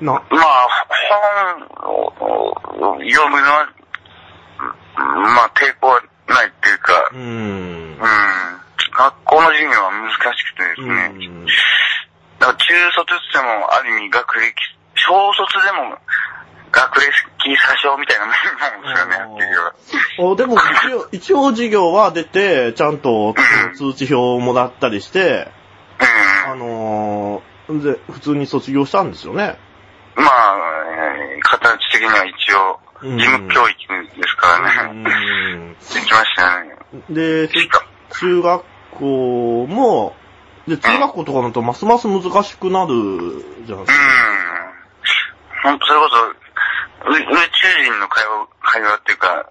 な、まあ、本を読むのは、まあ、抵抗はないっていうか、うーんうん。。学校の授業は難しくてですね。うんだから中卒っても、ある意味学歴、小卒でも学歴詐称みたいなもんですよね、あーっていうは。おでも一応、一応授業は出て、ちゃんと通知表をもらったりして、あうん。のー、で、普通に卒業したんですよね。まあ、えー形的には一応、うん義務教育ですからね。うんできましたよね。で、中学校も、で、中学校とかになるとますます難しくなるじゃないですか。うん。ほんと、それこそ、う宇宙人の会話、会話っていうか、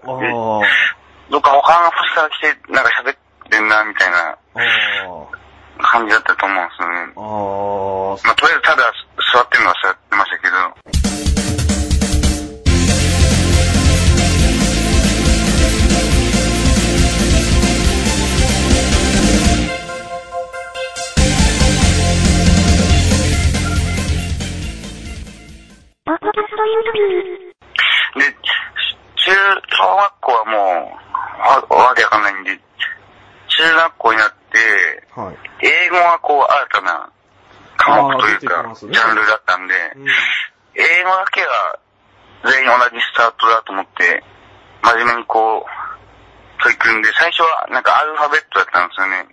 どっか他の星から来て、なんか喋ってんな、みたいなあー。感じだったと思うんですよね。あー。まあ、とりあえずただ座ってるのは座って中、小学校はもう、わわけわかんないんで、中学校になって、はい。英語がこう新たな科目というか、ねジャンルだったんで、うん英語だけは全員同じスタートだと思って、真面目にこう、取り組んで、最初はなんかアルファベットだったんですよね。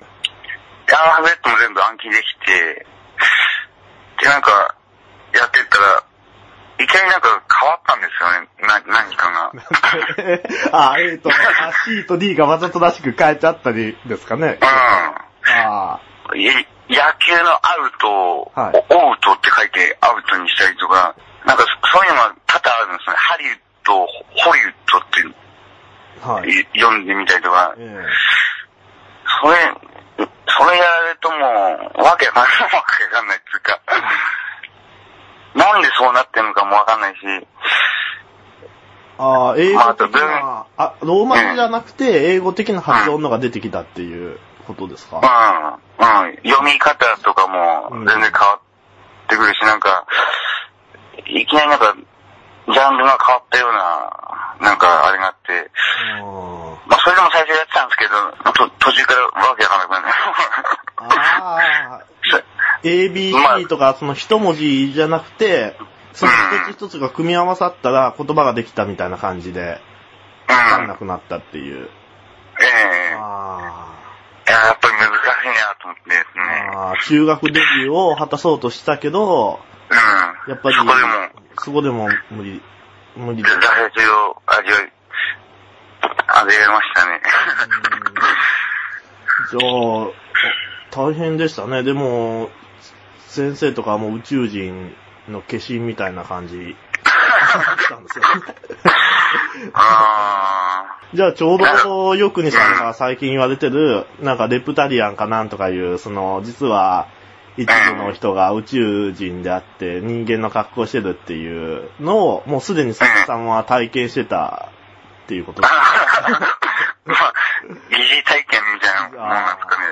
でアルファベットも全部暗記できて、で、なんか、やってったら、いきなりなんか変わったんですよね。な、何かが。あ、えっ、と、あ C と D がわざとらしく変えちゃったりですかね。あうん。い野球のアウトを、はいオウトって書いてアウトにしたりとか、なんかそういうのが多々あるんですね。ハリウッド、ホリウッドってあ、はい。い読んでみたりとか、えそれ、それやられるともう、わけわかんない、わけわかんないっていうか、なんでそうなってるのかもわかんないし、ああ、英語的まな、あ、ローマ字じゃなくて、英語的な発音のが出てきたっていうことですか、うん、うん、読み方とかも全然変わってくるし、なんか、いきなりなんか、ジャンルが変わったような、なんかあれがあって、まあそれでも最初やってたんですけど、と途中からわけわかんなくなる。あ あ、ABC とかその一文字じゃなくて、その一つ一つが組み合わさったら言葉ができたみたいな感じで、わかんなくなったっていう。ええあいや、やっぱり難しいなと思ってですあね。ああ、中学デビューを果たそうとしたけど、うん。やっぱり、そこでも、そこでも無理、無理で。挫折を味わい、味わいましたね。じゃあ、大変でしたね。でも、先生とかはもう宇宙人の化身みたいな感じ。したんですよあじゃあちょうど、よくにさんが最近言われてる、なんかレプタリアンかなんとかいう、その、実は、一部の人が宇宙人であって人間の格好をしてるっていうのを、もうすでにさんさんは体験してたっていうことですか？ー まあ、疑似体験みたいなものなんですかね。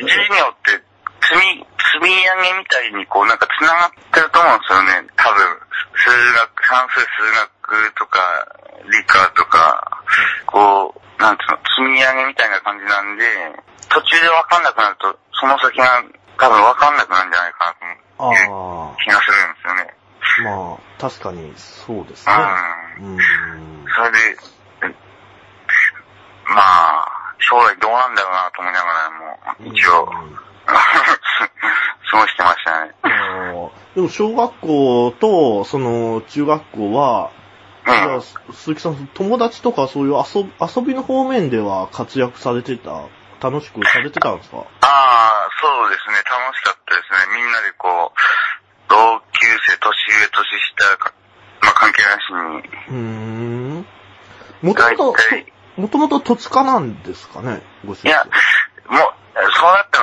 よく授業って、積み、積み上げみたいにこうなんか繋がってると思うんですよね。多分、数学、算数数学とか、理科とか、こう、なんていうの、積み上げみたいな感じなんで、途中でわかんなくなると、その先が多分わかんなくなるんじゃないかなあという気がするんですよね。あ、まあ、確かにそうですね。う。うんん。それで、えまあ、将来どうなんだろうなと思いながらも、一応、過ごしてましたね。あーでも小学校と、その、中学校は、うん。じゃあ、鈴木さん、友達とかそういう遊び遊びの方面では活躍されてた、楽しくされてたんですか？ああ、そうですね、楽しかったですね。みんなでこう、同級生、年上、年下か、まあ関係なしに、うーん。もと大もと、体、もともと土地家なんですかね？ご出身。いや、もう、そうなった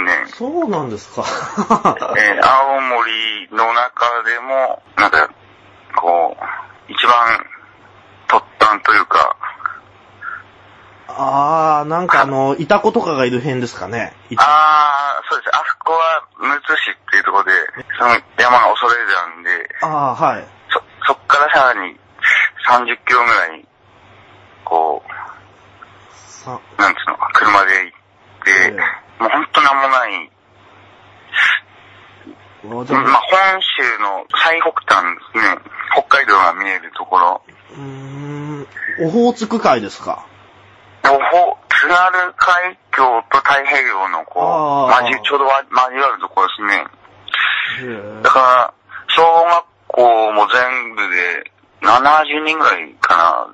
ねあ、。そうなんですか。えー青森の中でも、なんか、こう、一番突端というか、あー、なんかあの、イタコとかがいる辺ですかね。いたあー、そうです。あそこは、むつ市っていうところで、その山が恐れ山で、あー、はい。そ、そっからさらに30キロぐらい、こさ、う、なんつうのか、車で行って、ええもうほんとなんもない、まあ、あ、本州の最北端ですね、北海道が見えるところ、うーん、オホーツク海ですか？ほほ、津軽海峡と太平洋のこう、交ちょうどわ交わるところですね。だから、小学校も全部で70人ぐらいかな。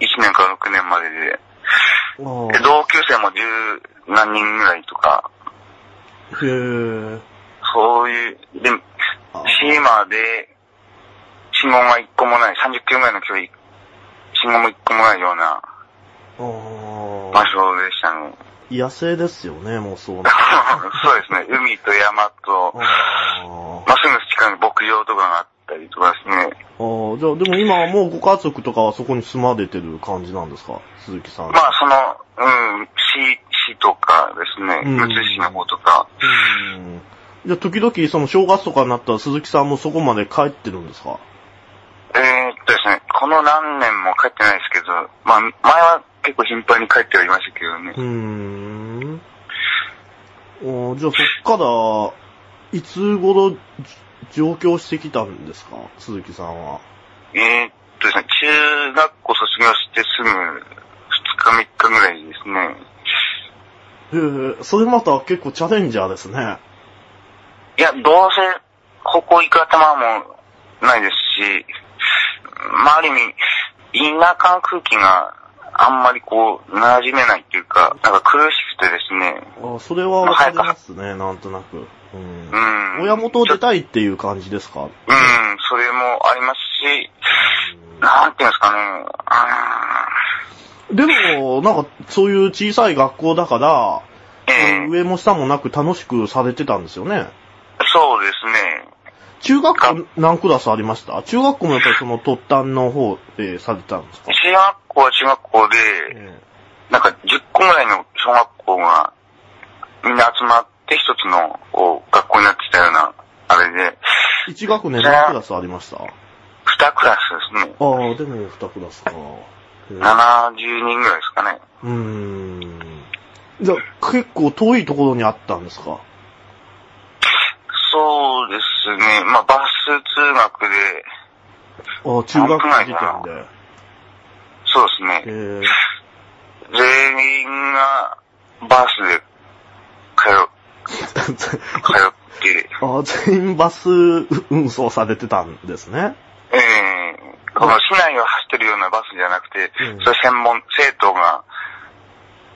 1年から6年までで。同級生も10何人ぐらいとか、へー。そういう、で、あー。島で、信号が1個もない、30キロぐらいの距離、信号も1個もないような場所でしたね。野生ですよね、もうそうな。そうですね、海と山と、あまあ、すぐ近くに牧場とかがあったりとかですね。あー、じゃあ、でも今はもうご家族とかはそこに住まれてる感じなんですか？鈴木さん。まあ、その、うん、市、市とかですね、うんむつ市の方とか、うん。じゃあ、時々その正月とかになったら鈴木さんもそこまで帰ってるんですか？えー、っとですね、この何年も帰ってないですけど、まあ、前は結構頻繁に帰ってはいましたけどねうー。ん。おじゃあ、そっから、いつ頃、じ上京してきたんですか？鈴木さんは。えー、っとですね、中学校卒業してすぐ、2日3日ぐらいですね。へえ、それまた結構チャレンジャーですね。いや、どうせ、ここ行く頭もないですし、まあ、ある意味、田舎の空気があんまりこう、馴染めないっていうか、なんか苦しあそれはわかりますね、なんとなく。うんう。ん。親元を出たいっていう感じですか？うん、それもありますし、なんていうんですかね、あでも、なんか、そういう小さい学校だから、ーええ上も下もなく楽しくされてたんですよね。そうですね。中学校何クラスありました？中学校もやっぱりその突端の方でされてたんですか？中学校は中学校で、えなんか10個ぐらいの小学校がみんな集まって一つの学校になってたような、あれで、え1学年何クラスありました？あ2クラスですね。あ、でも2クラスか。へえ70人ぐらいですかね。うーん。じゃあ、結構遠いところにあったんですか？そうですね。まあ、バス通学で、ああ、中学校時点で。そうですね。全員がバスで通、通って、ああ、全員バス運送されてたんですね。ええこの市内を走ってるようなバスじゃなくて、うんそれ専門、生徒が、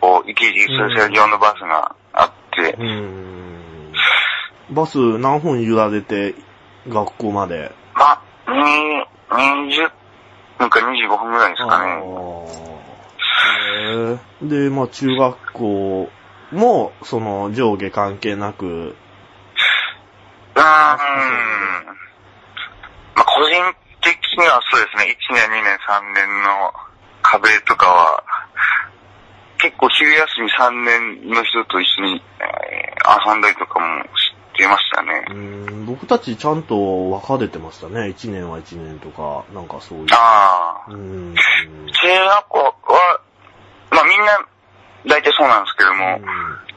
こう、行き来する用のバスがあって、うーん。バス何本揺られて、学校まで？まあ、に、20分か25分ぐらいですかね。で、まあ中学校も、その上下関係なく、うーん。まあ、個人的にはそうですね、1年、2年、3年の壁とかは、結構昼休み3年の人と一緒に、えー遊んだりとかも知ってましたね。うーん僕たちちゃんと分かれてましたね。1年は1年とか、なんかそういう。ああ。うーん。中学校は、まあみんな、大体そうなんですけども、うーん。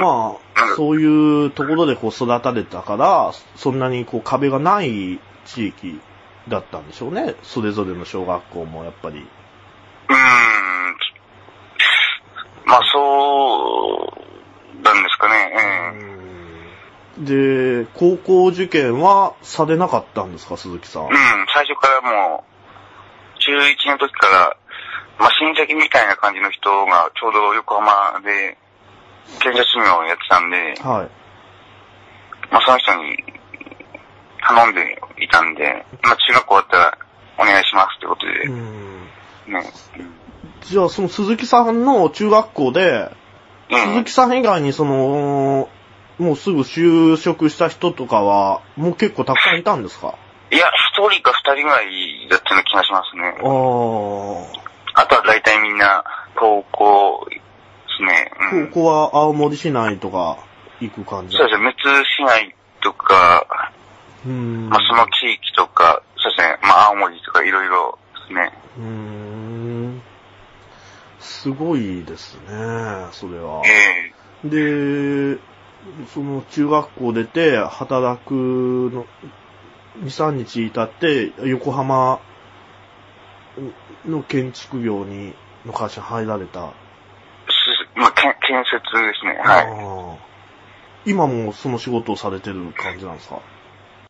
まあ、そういうところでこう育たれたから、そんなにこう壁がない地域だったんでしょうね。それぞれの小学校もやっぱり。うーん。まあそう、なんですかね。で、高校受験はされなかったんですか、鈴木さん。うん、最初からもう、中1の時から、まあ親戚みたいな感じの人がちょうど横浜で、検査修行をやってたんで、はい。まあその人に頼んでいたんで、まあ中学校終わったらお願いしますってことで、うんね。じゃあ、その鈴木さんの中学校で、うん。鈴木さん以外にその、もうすぐ就職した人とかは、もう結構たくさんいたんですか？いや、一人か二人ぐらいだったような気がしますね。ああ。あとは大体みんな、高校ですね。うん。は青森市内とか行く感じ？そうですね、別市内とか、うーん。まあその地域とか、そうですね、まあ青森とかいろいろですね。うーん。すごいですね、それは。ええで、その中学校出て働くの、2、3日経って横浜の建築業に、の会社に入られた。すまあ、建建設ですね、はい。今もその仕事をされてる感じなんですか？